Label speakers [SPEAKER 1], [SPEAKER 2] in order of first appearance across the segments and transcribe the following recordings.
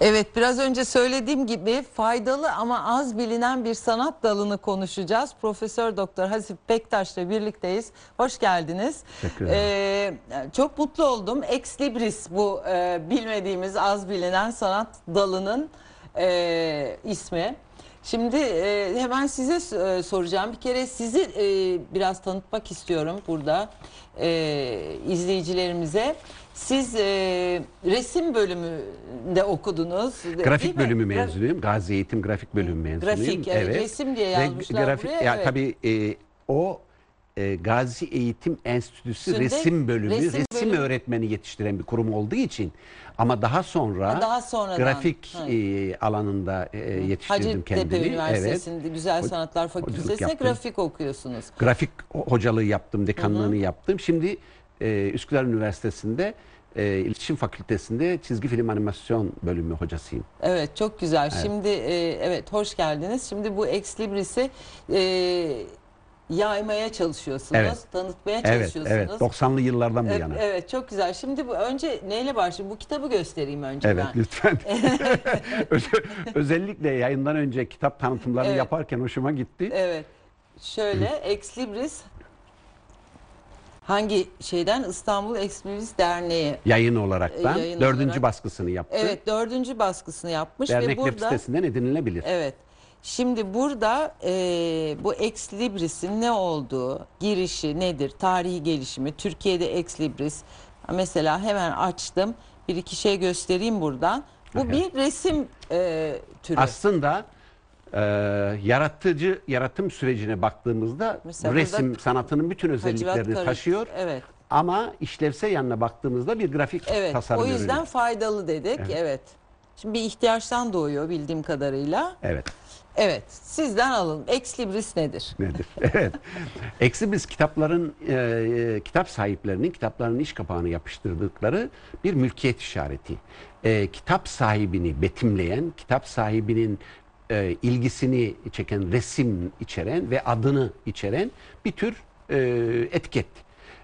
[SPEAKER 1] Evet biraz önce söylediğim gibi faydalı ama az bilinen bir sanat dalını konuşacağız. Profesör Doktor Hasip Bektaş'la birlikteyiz. Hoş geldiniz.
[SPEAKER 2] Teşekkür
[SPEAKER 1] Ee, çok mutlu oldum. Ex Libris bu e, bilmediğimiz az bilinen sanat dalının e, ismi. Şimdi e, hemen size e, soracağım. Bir kere sizi e, biraz tanıtmak istiyorum burada e, izleyicilerimize. Siz e, resim bölümünde okudunuz.
[SPEAKER 2] Grafik
[SPEAKER 1] mi?
[SPEAKER 2] bölümü
[SPEAKER 1] Gra-
[SPEAKER 2] mezunuyum. Gazi Eğitim Grafik Bölümü mezunuyum.
[SPEAKER 1] Grafik, evet, resim diye
[SPEAKER 2] Ve
[SPEAKER 1] yazmışlar
[SPEAKER 2] grafik,
[SPEAKER 1] buraya,
[SPEAKER 2] Ya
[SPEAKER 1] evet.
[SPEAKER 2] tabii e, o e, Gazi Eğitim Enstitüsü
[SPEAKER 1] Şimdi
[SPEAKER 2] resim bölümü,
[SPEAKER 1] resim
[SPEAKER 2] resim,
[SPEAKER 1] bölümü-
[SPEAKER 2] öğretmeni yetiştiren bir kurum olduğu için ama daha sonra
[SPEAKER 1] Ha, daha sonradan.
[SPEAKER 2] grafik
[SPEAKER 1] Ha.
[SPEAKER 2] e, alanında e, yetiştirdim
[SPEAKER 1] Hacettepe
[SPEAKER 2] kendimi.
[SPEAKER 1] Üniversitesi'nde Güzel
[SPEAKER 2] Ho-
[SPEAKER 1] Sanatlar Fakültesi'nde grafik okuyorsunuz.
[SPEAKER 2] Grafik hocalığı yaptım, dekanlığını yaptım. Şimdi e, Üsküdar Üniversitesi'nde e, İletişim Fakültesi'nde çizgi film animasyon bölümü hocasıyım.
[SPEAKER 1] Evet çok güzel. Şimdi e, evet hoş geldiniz. Şimdi bu Ex Libris'i e, yaymaya çalışıyorsunuz,
[SPEAKER 2] Evet.
[SPEAKER 1] tanıtmaya
[SPEAKER 2] Evet,
[SPEAKER 1] çalışıyorsunuz.
[SPEAKER 2] evet. 90'lı yıllardan bu
[SPEAKER 1] Evet,
[SPEAKER 2] yana.
[SPEAKER 1] evet çok güzel. Şimdi bu önce neyle başlayayım? Bu kitabı göstereyim önce
[SPEAKER 2] Evet
[SPEAKER 1] ben.
[SPEAKER 2] lütfen. Özel- Özellikle yayından önce kitap tanıtımlarını
[SPEAKER 1] Evet.
[SPEAKER 2] yaparken hoşuma gitti.
[SPEAKER 1] Evet. Şöyle Ex Libris hangi şeyden İstanbul Ex Libris Derneği.
[SPEAKER 2] Yayın olaraktan
[SPEAKER 1] E, yayın
[SPEAKER 2] dördüncü
[SPEAKER 1] olarak.
[SPEAKER 2] baskısını yaptı.
[SPEAKER 1] Evet dördüncü baskısını yapmış ve
[SPEAKER 2] Dernek web
[SPEAKER 1] burada
[SPEAKER 2] sitesinden edinilebilir.
[SPEAKER 1] Evet. Şimdi burada e, bu Ex Libris'in ne olduğu, girişi nedir, tarihi gelişimi, Türkiye'de Ex Libris. Mesela hemen açtım. Bir iki şey göstereyim buradan. Bu
[SPEAKER 2] Evet.
[SPEAKER 1] bir resim e, türü.
[SPEAKER 2] Aslında e, yaratıcı yaratım sürecine baktığımızda
[SPEAKER 1] Mesela
[SPEAKER 2] resim
[SPEAKER 1] burada
[SPEAKER 2] sanatının bütün özelliklerini taşıyor.
[SPEAKER 1] Evet.
[SPEAKER 2] Ama işlevsel yanına baktığımızda bir grafik
[SPEAKER 1] Evet.
[SPEAKER 2] tasarım
[SPEAKER 1] O yüzden
[SPEAKER 2] ürünü.
[SPEAKER 1] faydalı dedik. Evet. Şimdi bir ihtiyaçtan doğuyor bildiğim kadarıyla.
[SPEAKER 2] Evet.
[SPEAKER 1] Evet. Sizden alın. Ex Libris nedir?
[SPEAKER 2] Nedir? evet. Eksi biz kitapların e, e, kitap sahiplerinin kitaplarının iş kapağını yapıştırdıkları bir mülkiyet işareti. E, kitap sahibini betimleyen, kitap sahibinin e, ilgisini çeken resim içeren ve adını içeren bir tür e, etiket.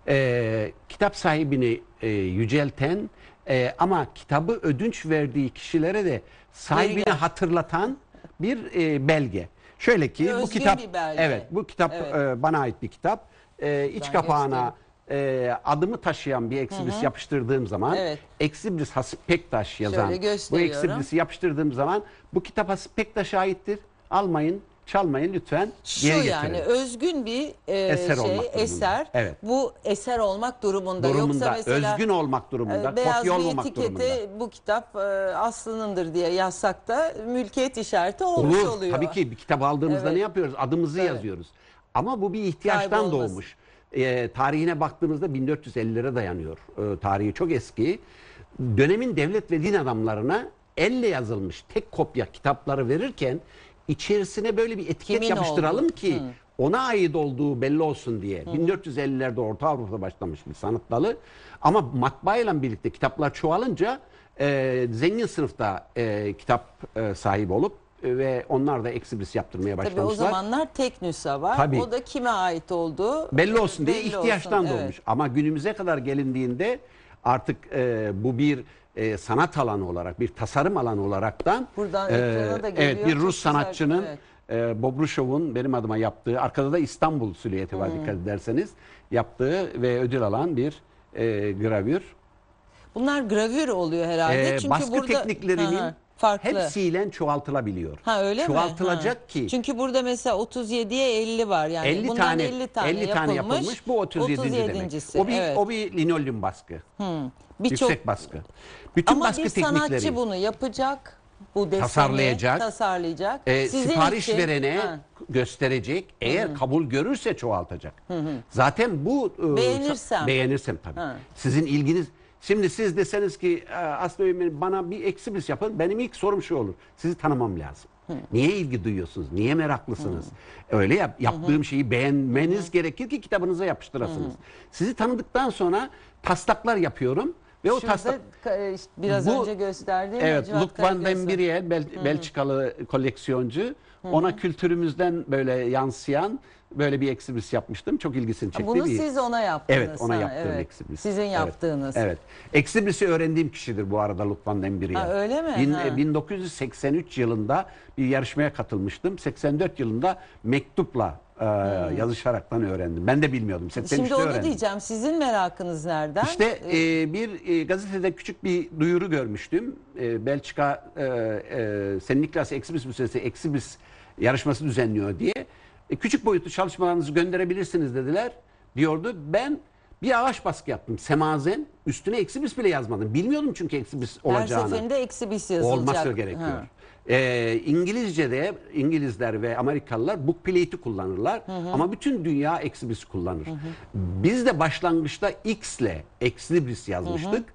[SPEAKER 2] E, kitap sahibini e, yücelten e, ama kitabı ödünç verdiği kişilere de sahibini hatırlatan bir e, belge. Şöyle ki bu
[SPEAKER 1] Özgün
[SPEAKER 2] kitap
[SPEAKER 1] bir belge.
[SPEAKER 2] evet bu kitap
[SPEAKER 1] Evet.
[SPEAKER 2] e, bana ait bir kitap. E, iç
[SPEAKER 1] Ben
[SPEAKER 2] kapağına e, adımı taşıyan bir eksibris yapıştırdığım zaman
[SPEAKER 1] Evet.
[SPEAKER 2] eksibris Hasip Pektaş yazan bu
[SPEAKER 1] gösteriyorum.
[SPEAKER 2] yapıştırdığım zaman bu kitap Hasip Pektaş'a aittir. Almayın, çalmayın lütfen.
[SPEAKER 1] Şu
[SPEAKER 2] geri
[SPEAKER 1] yani özgün bir e,
[SPEAKER 2] Eser
[SPEAKER 1] şey
[SPEAKER 2] olmak durumunda.
[SPEAKER 1] eser.
[SPEAKER 2] Evet.
[SPEAKER 1] Bu eser olmak durumunda. Yoksa
[SPEAKER 2] durumunda,
[SPEAKER 1] mesela
[SPEAKER 2] özgün olmak durumunda,
[SPEAKER 1] e, beyaz
[SPEAKER 2] kopya
[SPEAKER 1] bir
[SPEAKER 2] olmamak
[SPEAKER 1] etikete
[SPEAKER 2] durumunda.
[SPEAKER 1] bu kitap e, Aslı'nındır diye yazsak da mülkiyet işareti olmuş
[SPEAKER 2] Olur.
[SPEAKER 1] oluyor.
[SPEAKER 2] Tabii ki bir kitabı aldığımızda
[SPEAKER 1] Evet.
[SPEAKER 2] ne yapıyoruz? Adımızı
[SPEAKER 1] Evet.
[SPEAKER 2] yazıyoruz. Ama bu bir ihtiyaçtan doğmuş. Ee, tarihine baktığımızda 1450'lere dayanıyor. Ee, tarihi çok eski. Dönemin devlet ve din adamlarına elle yazılmış tek kopya kitapları verirken içerisine böyle bir etiket
[SPEAKER 1] Kimin
[SPEAKER 2] yapıştıralım
[SPEAKER 1] olduğu?
[SPEAKER 2] ki ona ait olduğu belli olsun diye. 1450'lerde Orta Avrupa'da başlamış bir sanat dalı. Ama matbaayla birlikte kitaplar çoğalınca e, zengin sınıfta e, kitap e, sahibi olup e, ve onlar da eksibris yaptırmaya
[SPEAKER 1] Tabii
[SPEAKER 2] başlamışlar.
[SPEAKER 1] o zamanlar tek nüsha var.
[SPEAKER 2] Tabii.
[SPEAKER 1] O da kime ait olduğu
[SPEAKER 2] belli olsun diye
[SPEAKER 1] belli
[SPEAKER 2] ihtiyaçtan
[SPEAKER 1] olsun,
[SPEAKER 2] doğmuş. Ama günümüze kadar gelindiğinde artık e, bu bir e, sanat alanı olarak, bir tasarım alanı olaraktan
[SPEAKER 1] Buradan ekrana da geliyor.
[SPEAKER 2] Evet, bir
[SPEAKER 1] Çok
[SPEAKER 2] Rus
[SPEAKER 1] güzel,
[SPEAKER 2] sanatçının
[SPEAKER 1] evet.
[SPEAKER 2] e, Bobrushov'un benim adıma yaptığı, arkada da İstanbul silüeti var dikkat ederseniz, yaptığı ve ödül alan bir e, gravür.
[SPEAKER 1] Bunlar gravür oluyor herhalde.
[SPEAKER 2] E,
[SPEAKER 1] Çünkü
[SPEAKER 2] baskı
[SPEAKER 1] burada
[SPEAKER 2] tekniklerinin
[SPEAKER 1] hı, farklı.
[SPEAKER 2] hepsiyle çoğaltılabiliyor.
[SPEAKER 1] Ha öyle mi?
[SPEAKER 2] Çoğaltılacak
[SPEAKER 1] Ha.
[SPEAKER 2] ki
[SPEAKER 1] Çünkü burada mesela 37'ye 50 var yani.
[SPEAKER 2] 50
[SPEAKER 1] bundan
[SPEAKER 2] tane
[SPEAKER 1] 50 tane
[SPEAKER 2] 50 tane yapılmış. Bu 37. demek.
[SPEAKER 1] 37.si,
[SPEAKER 2] O bir
[SPEAKER 1] evet.
[SPEAKER 2] o bir linolyum baskı.
[SPEAKER 1] Birçok
[SPEAKER 2] Yüksek baskı. Bütün
[SPEAKER 1] ama
[SPEAKER 2] baskı
[SPEAKER 1] bir sanatçı
[SPEAKER 2] teknikleri
[SPEAKER 1] bunu yapacak. Bu deseni
[SPEAKER 2] Tasarlayacak.
[SPEAKER 1] tasarlayacak.
[SPEAKER 2] e,
[SPEAKER 1] Sizin
[SPEAKER 2] sipariş
[SPEAKER 1] için-
[SPEAKER 2] verene
[SPEAKER 1] Ha.
[SPEAKER 2] gösterecek. Eğer kabul görürse çoğaltacak. Zaten bu e,
[SPEAKER 1] Beğenirsem.
[SPEAKER 2] beğenirsem tabii.
[SPEAKER 1] Ha.
[SPEAKER 2] Sizin ilginiz Şimdi siz deseniz ki "Aa, Aslı Bey bana bir eksibris yapın. Benim ilk sorum şu olur. Sizi tanımam lazım. Niye ilgi duyuyorsunuz? Niye meraklısınız? Öyle yap, yaptığım şeyi beğenmeniz gerekir ki kitabınıza yapıştırasınız. Sizi tanıdıktan sonra taslaklar yapıyorum ve o
[SPEAKER 1] Şurada
[SPEAKER 2] taslak
[SPEAKER 1] ka- işte biraz
[SPEAKER 2] Bu-
[SPEAKER 1] önce gösterdiğim
[SPEAKER 2] Evet, Luk van den Briel, Bel- Belçikalı koleksiyoncu. Ona kültürümüzden böyle yansıyan böyle bir eksibis yapmıştım. Çok ilgisini çekti.
[SPEAKER 1] Bunu
[SPEAKER 2] bir...
[SPEAKER 1] siz ona yaptınız.
[SPEAKER 2] Evet ona
[SPEAKER 1] ha,
[SPEAKER 2] yaptığım
[SPEAKER 1] evet.
[SPEAKER 2] eksibis.
[SPEAKER 1] Sizin
[SPEAKER 2] Evet,
[SPEAKER 1] yaptığınız.
[SPEAKER 2] Evet. Eksibisi öğrendiğim kişidir bu arada Lutfan Dembiriye.
[SPEAKER 1] Ha, öyle mi?
[SPEAKER 2] Bin-
[SPEAKER 1] Ha.
[SPEAKER 2] e, 1983 yılında bir yarışmaya katılmıştım. 84 yılında mektupla e, yazışaraktan öğrendim. Ben de bilmiyordum. 83'te
[SPEAKER 1] Hmm. Şimdi onu
[SPEAKER 2] öğrendim.
[SPEAKER 1] diyeceğim. Sizin merakınız nereden?
[SPEAKER 2] İşte e, bir e, gazetede küçük bir duyuru görmüştüm. E, Belçika e, e, Sen Niklas Exhibis Müzesi Exhibis yarışması düzenliyor diye. E, küçük boyutlu çalışmalarınızı gönderebilirsiniz dediler diyordu. Ben bir ağaç baskı yaptım. Semazen üstüne Exhibis bile yazmadım. Bilmiyordum çünkü Exhibis
[SPEAKER 1] Her
[SPEAKER 2] olacağını.
[SPEAKER 1] seferinde eksibis yazılacak.
[SPEAKER 2] Olması gerekiyor.
[SPEAKER 1] Ha.
[SPEAKER 2] Ee, İngilizce'de İngilizler ve Amerikalılar book plate'i kullanırlar ama bütün dünya exhibis kullanır. Biz de başlangıçta X ile exhibis yazmıştık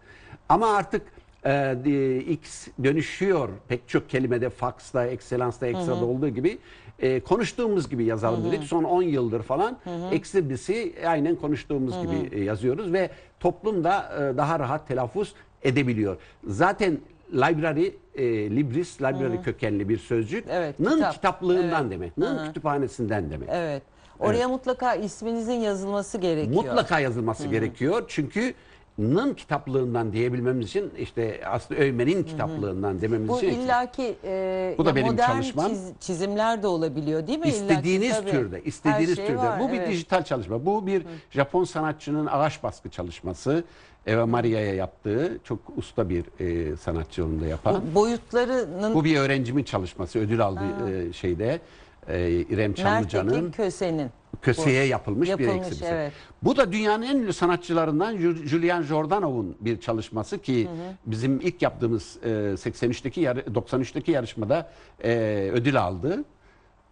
[SPEAKER 2] ama artık e, X dönüşüyor pek çok kelimede fax'ta, excellence'da, extra'da olduğu gibi e, konuştuğumuz gibi yazalım dedik. Son 10 yıldır falan exhibis'i aynen konuştuğumuz gibi e, yazıyoruz ve toplum da e, daha rahat telaffuz edebiliyor. Zaten library, e, libris, library kökenli bir sözcük.
[SPEAKER 1] Evet,
[SPEAKER 2] Nın
[SPEAKER 1] kitap.
[SPEAKER 2] kitaplığından
[SPEAKER 1] Evet.
[SPEAKER 2] demek. Nın kütüphanesinden demek.
[SPEAKER 1] Evet. Oraya mutlaka isminizin yazılması gerekiyor.
[SPEAKER 2] Mutlaka yazılması gerekiyor. Çünkü Nın kitaplığından diyebilmemiz için işte Aslı Öymen'in kitaplığından dememiz
[SPEAKER 1] Bu
[SPEAKER 2] için
[SPEAKER 1] illaki e,
[SPEAKER 2] Bu da
[SPEAKER 1] ya
[SPEAKER 2] benim
[SPEAKER 1] modern
[SPEAKER 2] çalışmam.
[SPEAKER 1] çiz- çizimler de olabiliyor değil mi? İllaki,
[SPEAKER 2] istediğiniz
[SPEAKER 1] tabii.
[SPEAKER 2] türde, istediğiniz
[SPEAKER 1] şey
[SPEAKER 2] türde.
[SPEAKER 1] var,
[SPEAKER 2] Bu bir
[SPEAKER 1] evet.
[SPEAKER 2] dijital çalışma. Bu bir Japon sanatçının ağaç baskı çalışması. Eva Maria'ya yaptığı çok usta bir e, sanatçı onu da yapan.
[SPEAKER 1] Bu boyutlarının
[SPEAKER 2] Bu bir öğrencimin çalışması. Ödül aldığı e, şeyde e, İrem Çamlıca'nın
[SPEAKER 1] Mert'teki Köse'nin.
[SPEAKER 2] Köseye yapılmış, bir
[SPEAKER 1] Yapılmış,
[SPEAKER 2] eksibisi.
[SPEAKER 1] evet.
[SPEAKER 2] Bu da dünyanın en ünlü sanatçılarından Ju- Julian Jordanov'un bir çalışması ki bizim ilk yaptığımız e, 83'teki yarı- 93'teki yarışmada e, ödül aldı.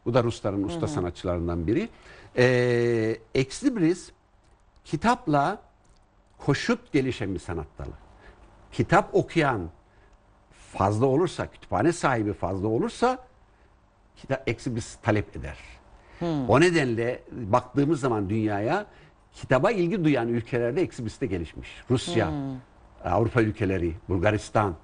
[SPEAKER 2] Bu da Rusların usta sanatçılarından biri. E, Exlibris kitapla koşut gelişen bir sanat dalı. Kitap okuyan fazla olursa, kütüphane sahibi fazla olursa kitap eksibris talep eder. O nedenle baktığımız zaman dünyaya kitaba ilgi duyan ülkelerde eksibiste gelişmiş. Rusya, Avrupa ülkeleri, Bulgaristan,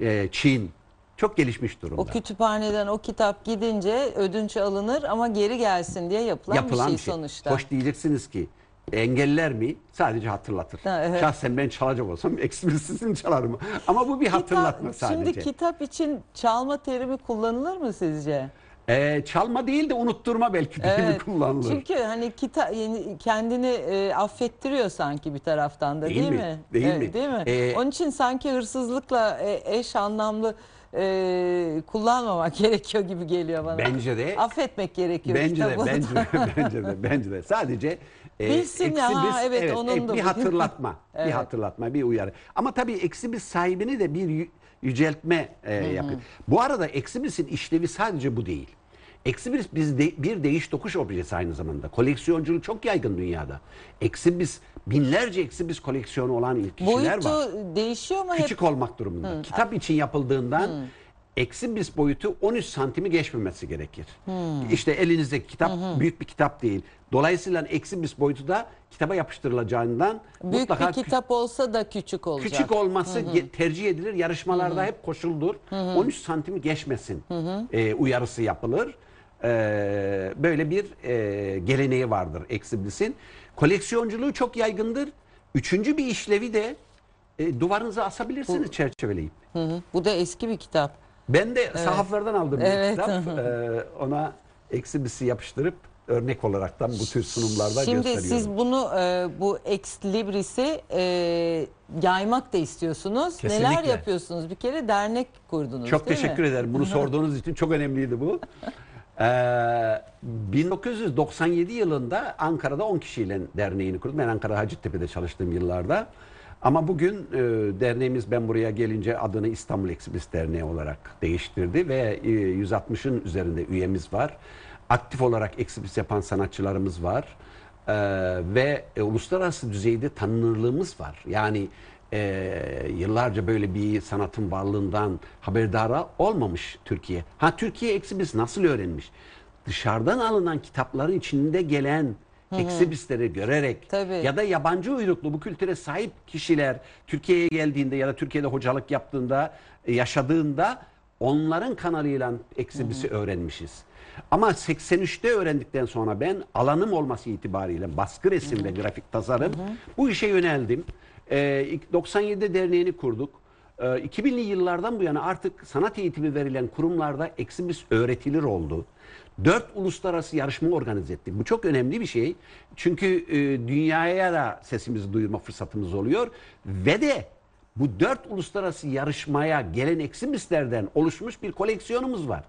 [SPEAKER 2] e, Çin çok gelişmiş durumda.
[SPEAKER 1] O kütüphaneden o kitap gidince ödünç alınır ama geri gelsin diye yapılan,
[SPEAKER 2] Yapılan
[SPEAKER 1] bir
[SPEAKER 2] bir
[SPEAKER 1] şey,
[SPEAKER 2] şey.
[SPEAKER 1] sonuçta.
[SPEAKER 2] Hoş diyeceksiniz ki engeller mi? Sadece hatırlatır.
[SPEAKER 1] Ha, evet.
[SPEAKER 2] Şahsen ben çalacak olsam eksibrisini çalarım. Ama bu bir hatırlatma
[SPEAKER 1] Kitap-
[SPEAKER 2] sadece.
[SPEAKER 1] Şimdi kitap için çalma terimi kullanılır mı sizce?
[SPEAKER 2] E, çalma değil de unutturma belki deyimi kullanılır.
[SPEAKER 1] Çünkü hani kita yani kendini e, affettiriyor sanki bir taraftan da
[SPEAKER 2] Değil
[SPEAKER 1] değil,
[SPEAKER 2] mi?
[SPEAKER 1] mi?
[SPEAKER 2] Değil
[SPEAKER 1] Evet,
[SPEAKER 2] mi?
[SPEAKER 1] Değil mi?
[SPEAKER 2] Ee,
[SPEAKER 1] Onun için sanki hırsızlıkla e, eş anlamlı e, kullanmamak gerekiyor gibi geliyor bana.
[SPEAKER 2] Bence de.
[SPEAKER 1] Affetmek gerekiyor.
[SPEAKER 2] Bence de, bence de, bence de, bence de. Sadece e,
[SPEAKER 1] Bilsin ya,
[SPEAKER 2] eksibis-
[SPEAKER 1] ha, evet, onun da
[SPEAKER 2] bir hatırlatma,
[SPEAKER 1] Evet.
[SPEAKER 2] bir hatırlatma, bir uyarı. Ama tabii eksibis sahibini de bir yü- yüceltme e, yapıyor. Bu arada eksibisin işlevi sadece bu değil. Eksibis biz de- bir değiş tokuş objesi aynı zamanda. Koleksiyonculuk çok yaygın dünyada. Eksibis binlerce eksibis koleksiyonu olan kişiler
[SPEAKER 1] Boyutu
[SPEAKER 2] var
[SPEAKER 1] değişiyor mu hep?
[SPEAKER 2] küçük olmak durumunda. Kitap için yapıldığından eksi bis boyutu 13 santimi geçmemesi gerekir. İşte elinizdeki kitap büyük bir kitap değil. Dolayısıyla eksi bis boyutu da kitaba yapıştırılacağından
[SPEAKER 1] Büyük
[SPEAKER 2] mutlaka
[SPEAKER 1] bir kitap olsa da küçük olacak.
[SPEAKER 2] küçük olması ge- tercih edilir. Yarışmalarda hep koşuldur. 13 santimi geçmesin e, uyarısı yapılır. E, böyle bir e, geleneği vardır Exhibris'in. Koleksiyonculuğu çok yaygındır. Üçüncü bir işlevi de e, duvarınıza asabilirsiniz çerçeveleyip.
[SPEAKER 1] Hı hı. Bu da eski bir kitap.
[SPEAKER 2] Ben de sahaflardan aldım bir
[SPEAKER 1] Evet.
[SPEAKER 2] kitap. E, ona Exhibris'i yapıştırıp örnek olaraktan bu tür sunumlarda
[SPEAKER 1] Şimdi
[SPEAKER 2] gösteriyorum.
[SPEAKER 1] siz bunu e, bu ex libris'i e, yaymak da istiyorsunuz. Neler
[SPEAKER 2] Kesinlikle.
[SPEAKER 1] yapıyorsunuz? Bir kere dernek kurdunuz
[SPEAKER 2] Çok teşekkür
[SPEAKER 1] mi?
[SPEAKER 2] ederim. Bunu sorduğunuz için çok önemliydi bu. Ee, 1997 yılında Ankara'da 10 kişiyle derneğini kurdum. Ben Ankara Hacettepe'de çalıştığım yıllarda. Ama bugün e, derneğimiz ben buraya gelince adını İstanbul Eksibris Derneği olarak değiştirdi ve e, 160'ın üzerinde üyemiz var. Aktif olarak eksibris yapan sanatçılarımız var. Ee, ve e, uluslararası düzeyde tanınırlığımız var. Yani e, yıllarca böyle bir sanatın varlığından haberdara olmamış Türkiye. Ha Türkiye eksibris nasıl öğrenmiş? Dışarıdan alınan kitapların içinde gelen eksibrisleri görerek
[SPEAKER 1] Tabii.
[SPEAKER 2] ya da yabancı uyruklu bu kültüre sahip kişiler Türkiye'ye geldiğinde ya da Türkiye'de hocalık yaptığında, e, yaşadığında onların kanalıyla eksibisi öğrenmişiz. Ama 83'te öğrendikten sonra ben alanım olması itibariyle baskı resim ve grafik tasarım bu işe yöneldim. Ee, ilk 97'de derneğini kurduk. Ee, 2000'li yıllardan bu yana artık sanat eğitimi verilen kurumlarda eksibis öğretilir oldu. Dört uluslararası yarışma organize ettik. Bu çok önemli bir şey. Çünkü e, dünyaya da sesimizi duyurma fırsatımız oluyor. Ve de bu dört uluslararası yarışmaya gelen eksibislerden oluşmuş bir koleksiyonumuz var.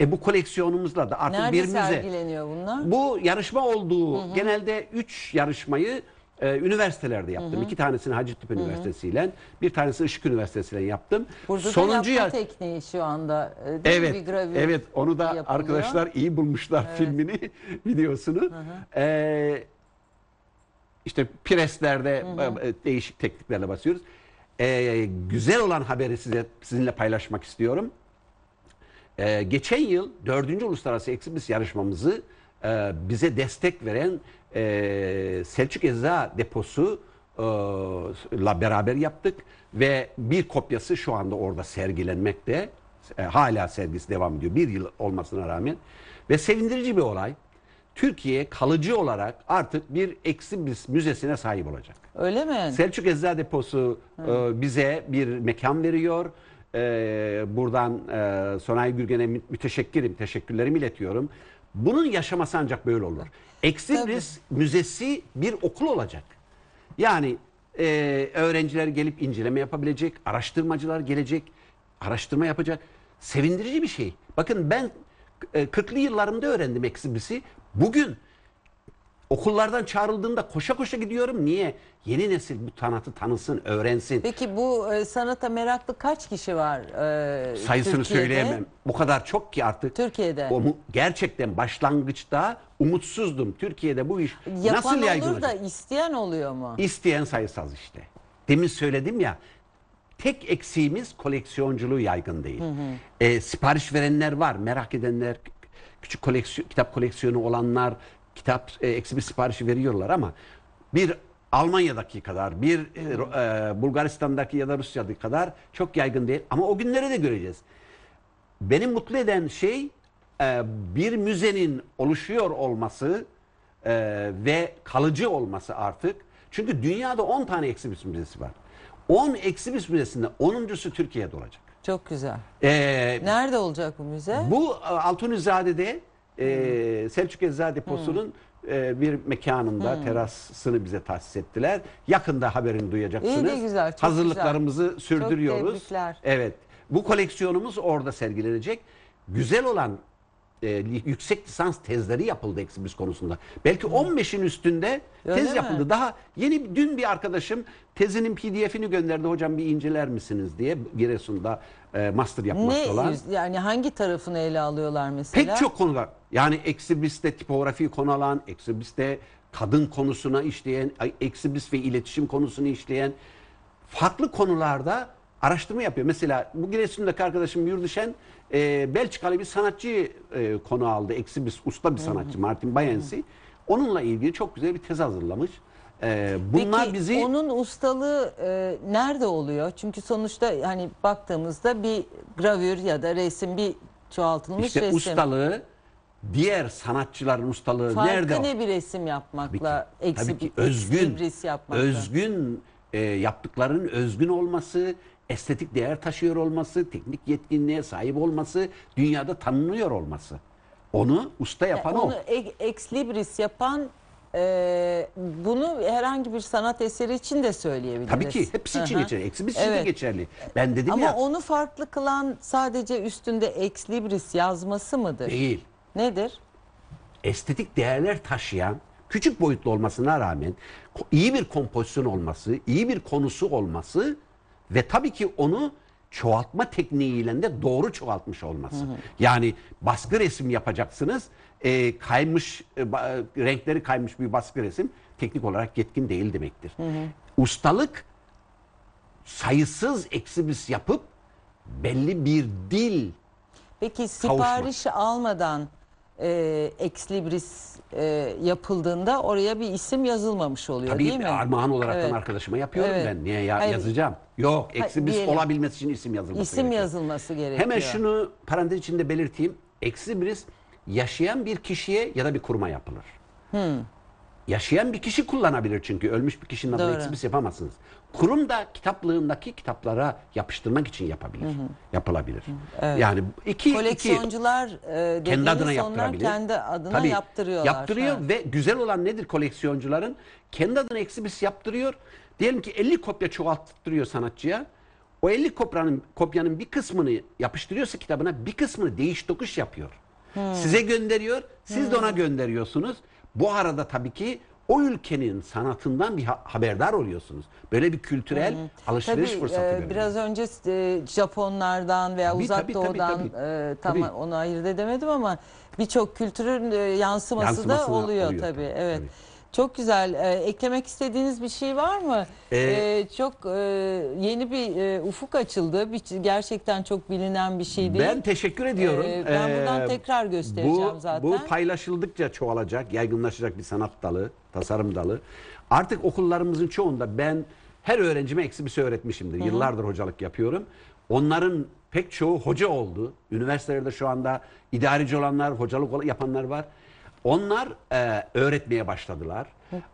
[SPEAKER 2] E bu koleksiyonumuzla da artık
[SPEAKER 1] Nerede
[SPEAKER 2] bir müze.
[SPEAKER 1] sergileniyor bunlar?
[SPEAKER 2] Bu yarışma olduğu genelde 3 yarışmayı e, üniversitelerde yaptım. İki tanesini Hacettepe Üniversitesi ile bir tanesi Işık Üniversitesi ile yaptım.
[SPEAKER 1] Burada
[SPEAKER 2] Sonuncu yar-
[SPEAKER 1] tekniği şu anda e, değil?
[SPEAKER 2] Evet,
[SPEAKER 1] bir gravür
[SPEAKER 2] evet onu da
[SPEAKER 1] yapılıyor.
[SPEAKER 2] arkadaşlar iyi bulmuşlar filmini, videosunu. Ee, işte preslerde e, değişik tekniklerle basıyoruz. Ee, güzel olan haberi size sizinle paylaşmak istiyorum. Ee, geçen yıl 4. Uluslararası Eksibis yarışmamızı e, bize destek veren e, Selçuk Ecza Deposu e, la beraber yaptık ve bir kopyası şu anda orada sergilenmekte. E, hala sergisi devam ediyor bir yıl olmasına rağmen ve sevindirici bir olay. Türkiye kalıcı olarak artık bir Eksibis müzesine sahip olacak.
[SPEAKER 1] Öyle mi?
[SPEAKER 2] Selçuk Eczacı Deposu e, bize bir mekan veriyor. E, buradan e, Sonay Gürgen'e mü- müteşekkirim, teşekkürlerimi iletiyorum. Bunun yaşaması ancak böyle olur. Eksibris Müzesi bir okul olacak. Yani e, öğrenciler gelip inceleme yapabilecek, araştırmacılar gelecek, araştırma yapacak. Sevindirici bir şey. Bakın ben e, 40'lı yıllarımda öğrendim Eksibris'i. Bugün Okullardan çağrıldığımda koşa koşa gidiyorum. Niye? Yeni nesil bu sanatı tanısın, öğrensin.
[SPEAKER 1] Peki bu e, sanata meraklı kaç kişi var e,
[SPEAKER 2] Sayısını
[SPEAKER 1] Türkiye'de?
[SPEAKER 2] söyleyemem. O kadar çok ki artık.
[SPEAKER 1] Türkiye'de.
[SPEAKER 2] O mu- gerçekten başlangıçta umutsuzdum. Türkiye'de bu iş
[SPEAKER 1] Yapan
[SPEAKER 2] nasıl yaygın
[SPEAKER 1] olur da
[SPEAKER 2] olacak?
[SPEAKER 1] isteyen oluyor mu?
[SPEAKER 2] İsteyen sayısı az işte. Demin söyledim ya. Tek eksiğimiz koleksiyonculuğu yaygın değil. E, sipariş verenler var, merak edenler, küçük koleksiyon, kitap koleksiyonu olanlar kitap e, eksi bir siparişi veriyorlar ama bir Almanya'daki kadar, bir e, e, Bulgaristan'daki ya da Rusya'daki kadar çok yaygın değil. Ama o günleri de göreceğiz. Beni mutlu eden şey e, bir müzenin oluşuyor olması e, ve kalıcı olması artık. Çünkü dünyada 10 tane eksibis müzesi var. 10 eksibis müzesinde 10.sü Türkiye'de olacak.
[SPEAKER 1] Çok güzel.
[SPEAKER 2] E,
[SPEAKER 1] Nerede olacak bu müze?
[SPEAKER 2] bu e, Altunizade'de e, Selçuk Eczade Deposu'nun e, bir mekanında terasını bize tahsis ettiler. Yakında haberini duyacaksınız.
[SPEAKER 1] İyi de güzel, çok
[SPEAKER 2] Hazırlıklarımızı sürdürüyoruz.
[SPEAKER 1] tebrikler.
[SPEAKER 2] Evet. Bu koleksiyonumuz orada sergilenecek. Güzel olan e, yüksek lisans tezleri yapıldı eksibis konusunda. Belki 15'in üstünde
[SPEAKER 1] Öyle
[SPEAKER 2] tez
[SPEAKER 1] mi?
[SPEAKER 2] yapıldı. Daha yeni dün bir arkadaşım tezinin PDF'ini gönderdi. Hocam bir inceler misiniz diye Giresun'da e, master yapmakta
[SPEAKER 1] ne yüz- yani hangi tarafını ele alıyorlar mesela?
[SPEAKER 2] Pek çok konuda yani eksibiste tipografi konu alan, eksibiste kadın konusuna işleyen, ay- eksibist ve iletişim konusunu işleyen farklı konularda araştırma yapıyor. Mesela bu Giresun'daki arkadaşım Yurdişen e, Belçikalı bir sanatçı e, konu aldı. Eksibist usta bir sanatçı Martin Bayensi. Onunla ilgili çok güzel bir tez hazırlamış. E, bunlar
[SPEAKER 1] Peki
[SPEAKER 2] bizi
[SPEAKER 1] onun ustalığı e, nerede oluyor? Çünkü sonuçta hani baktığımızda bir gravür ya da resim bir çoğaltılmış
[SPEAKER 2] işte
[SPEAKER 1] resim.
[SPEAKER 2] ustalığı diğer sanatçıların ustalığı
[SPEAKER 1] Farkı
[SPEAKER 2] nerede?
[SPEAKER 1] ne bir resim yapmakla
[SPEAKER 2] Tabii ki,
[SPEAKER 1] eksib-
[SPEAKER 2] tabii ki özgün,
[SPEAKER 1] yapmakla?
[SPEAKER 2] özgün e, yaptıklarının özgün olması, estetik değer taşıyor olması, teknik yetkinliğe sahip olması, dünyada tanınıyor olması. Onu usta yapan
[SPEAKER 1] Onu
[SPEAKER 2] o.
[SPEAKER 1] ek- ex libris yapan e, bunu herhangi bir sanat eseri için de söyleyebiliriz.
[SPEAKER 2] Tabii ki hepsi için
[SPEAKER 1] hı.
[SPEAKER 2] geçerli. Eksibis için de geçerli. Ben dedim
[SPEAKER 1] Ama
[SPEAKER 2] ya
[SPEAKER 1] onu farklı kılan sadece üstünde ex libris yazması mıdır?
[SPEAKER 2] değil.
[SPEAKER 1] Nedir?
[SPEAKER 2] estetik değerler taşıyan küçük boyutlu olmasına rağmen iyi bir kompozisyon olması, iyi bir konusu olması ve tabii ki onu çoğaltma tekniğiyle de doğru çoğaltmış olması. Yani baskı resim yapacaksınız. e, kaymış e, e, renkleri kaymış bir baskı resim teknik olarak yetkin değil demektir. Ustalık sayısız eksibis yapıp belli bir dil
[SPEAKER 1] Peki sipariş almadan e, ex libris e, yapıldığında oraya bir isim yazılmamış oluyor
[SPEAKER 2] Tabii
[SPEAKER 1] değil mi?
[SPEAKER 2] armağan olaraktan
[SPEAKER 1] Evet.
[SPEAKER 2] arkadaşıma yapıyorum
[SPEAKER 1] Evet.
[SPEAKER 2] ben. Niye ya,
[SPEAKER 1] Hayır.
[SPEAKER 2] yazacağım? Yok, eksi biz
[SPEAKER 1] diyelim.
[SPEAKER 2] olabilmesi için isim yazılması
[SPEAKER 1] İsim
[SPEAKER 2] gerekiyor.
[SPEAKER 1] yazılması gerekiyor.
[SPEAKER 2] Hemen şunu parantez içinde belirteyim. Eksi biriz yaşayan bir kişiye ya da bir kuruma yapılır. Yaşayan bir kişi kullanabilir çünkü ölmüş bir kişinin adına
[SPEAKER 1] Doğru.
[SPEAKER 2] eksibis yapamazsınız. Kurum da kitaplığındaki kitaplara yapıştırmak için yapabilir. Yapılabilir. Yani iki, iki
[SPEAKER 1] Koleksiyoncular e,
[SPEAKER 2] kendi adına yaptırabilir.
[SPEAKER 1] kendi adına
[SPEAKER 2] Tabii,
[SPEAKER 1] yaptırıyorlar.
[SPEAKER 2] Yaptırıyor
[SPEAKER 1] Ha.
[SPEAKER 2] ve güzel olan nedir koleksiyoncuların? Kendi adına eksibis yaptırıyor. Diyelim ki 50 kopya çoğalttırıyor sanatçıya. O 50 kopyanın, kopyanın bir kısmını yapıştırıyorsa kitabına bir kısmını değiş tokuş yapıyor.
[SPEAKER 1] Hmm.
[SPEAKER 2] Size gönderiyor, siz de ona gönderiyorsunuz. Bu arada tabii ki o ülkenin sanatından bir ha- haberdar oluyorsunuz. Böyle bir kültürel alışveriş
[SPEAKER 1] Tabii
[SPEAKER 2] fırsatı
[SPEAKER 1] e, biraz önce e, Japonlardan veya
[SPEAKER 2] Tabii,
[SPEAKER 1] uzak
[SPEAKER 2] tabii, tabii,
[SPEAKER 1] doğudan
[SPEAKER 2] tabii.
[SPEAKER 1] e, tam
[SPEAKER 2] Tabii.
[SPEAKER 1] onu ayırt edemedim ama birçok kültürün e, yansıması,
[SPEAKER 2] Yansıması
[SPEAKER 1] da oluyor,
[SPEAKER 2] oluyor
[SPEAKER 1] tabii.
[SPEAKER 2] tabii,
[SPEAKER 1] Evet.
[SPEAKER 2] tabii.
[SPEAKER 1] Çok güzel. E, eklemek istediğiniz bir şey var mı?
[SPEAKER 2] Ee,
[SPEAKER 1] E, çok e, yeni bir e, ufuk açıldı. Bir, gerçekten çok bilinen bir şey değil.
[SPEAKER 2] Ben teşekkür ediyorum.
[SPEAKER 1] Ee, ben buradan
[SPEAKER 2] Ee,
[SPEAKER 1] tekrar göstereceğim
[SPEAKER 2] bu,
[SPEAKER 1] zaten.
[SPEAKER 2] Bu paylaşıldıkça çoğalacak, yaygınlaşacak bir sanat dalı, tasarım dalı. Artık okullarımızın çoğunda ben her öğrencime eksibisi öğretmişimdir. Yıllardır hocalık yapıyorum. Onların pek çoğu hoca oldu. Üniversitelerde şu anda idareci olanlar, hocalık yapanlar var. Onlar e, öğretmeye başladılar.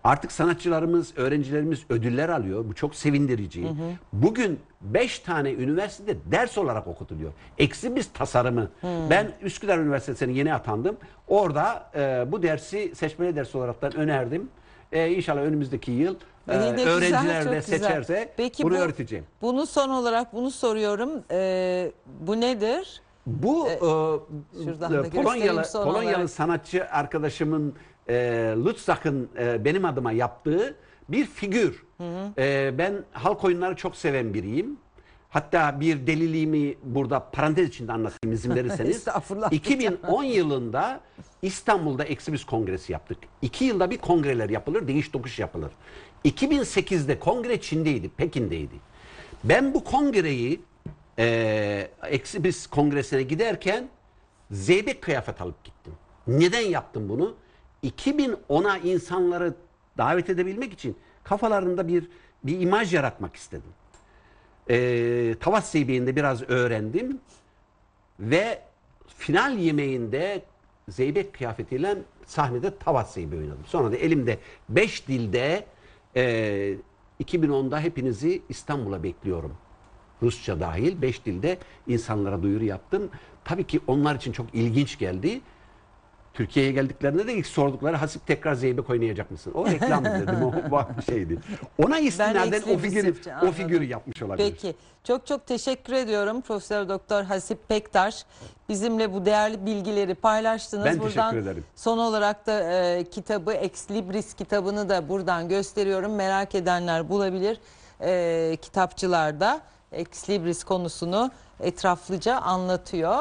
[SPEAKER 2] Artık sanatçılarımız, öğrencilerimiz ödüller alıyor. Bu çok sevindirici. Bugün 5 tane üniversitede ders olarak okutuluyor. Eksibis tasarımı. Ben Üsküdar Üniversitesi'ne yeni atandım. Orada e, bu dersi seçmeli ders olaraktan önerdim. E, inşallah önümüzdeki yıl e, öğrenciler de seçerse
[SPEAKER 1] Peki
[SPEAKER 2] bunu
[SPEAKER 1] bu-
[SPEAKER 2] öğreteceğim.
[SPEAKER 1] Bunu son olarak bunu soruyorum. E, bu nedir?
[SPEAKER 2] Bu e, e,
[SPEAKER 1] göstereyim
[SPEAKER 2] Polonyalı, Polonyalı
[SPEAKER 1] olarak.
[SPEAKER 2] sanatçı arkadaşımın e, Lutzak'ın e, benim adıma yaptığı bir figür. E, ben halk oyunları çok seven biriyim. Hatta bir deliliğimi burada parantez içinde anlatayım izin verirseniz.
[SPEAKER 1] Estağfurullah.
[SPEAKER 2] 2010 yılında İstanbul'da Eksibis Kongresi yaptık. İki yılda bir kongreler yapılır, değiş tokuş yapılır. 2008'de kongre Çin'deydi, Pekin'deydi. Ben bu kongreyi e, Eksibis Kongresi'ne giderken zeybek kıyafet alıp gittim. Neden yaptım bunu? 2010'a insanları davet edebilmek için kafalarında bir bir imaj yaratmak istedim. E, Tavas Zeybeği'nde biraz öğrendim ve final yemeğinde zeybek kıyafetiyle sahnede Tavas Zeybeği oynadım. Sonra da elimde 5 dilde e, 2010'da hepinizi İstanbul'a bekliyorum. Rusça dahil 5 dilde insanlara duyuru yaptım. Tabii ki onlar için çok ilginç geldi. Türkiye'ye geldiklerinde de ilk sordukları Hasip tekrar Zeybek oynayacak mısın? O reklam dedim o bu şeydi. Ona istinaden o figürü, o figürü yapmış olabilir.
[SPEAKER 1] Peki. Çok çok teşekkür ediyorum Profesör Doktor Hasip Pektaş. Bizimle bu değerli bilgileri paylaştınız.
[SPEAKER 2] Ben
[SPEAKER 1] buradan
[SPEAKER 2] teşekkür ederim.
[SPEAKER 1] Son olarak da e, kitabı Ex Libris kitabını da buradan gösteriyorum. Merak edenler bulabilir e, kitapçılarda. Ex Libris konusunu etraflıca anlatıyor.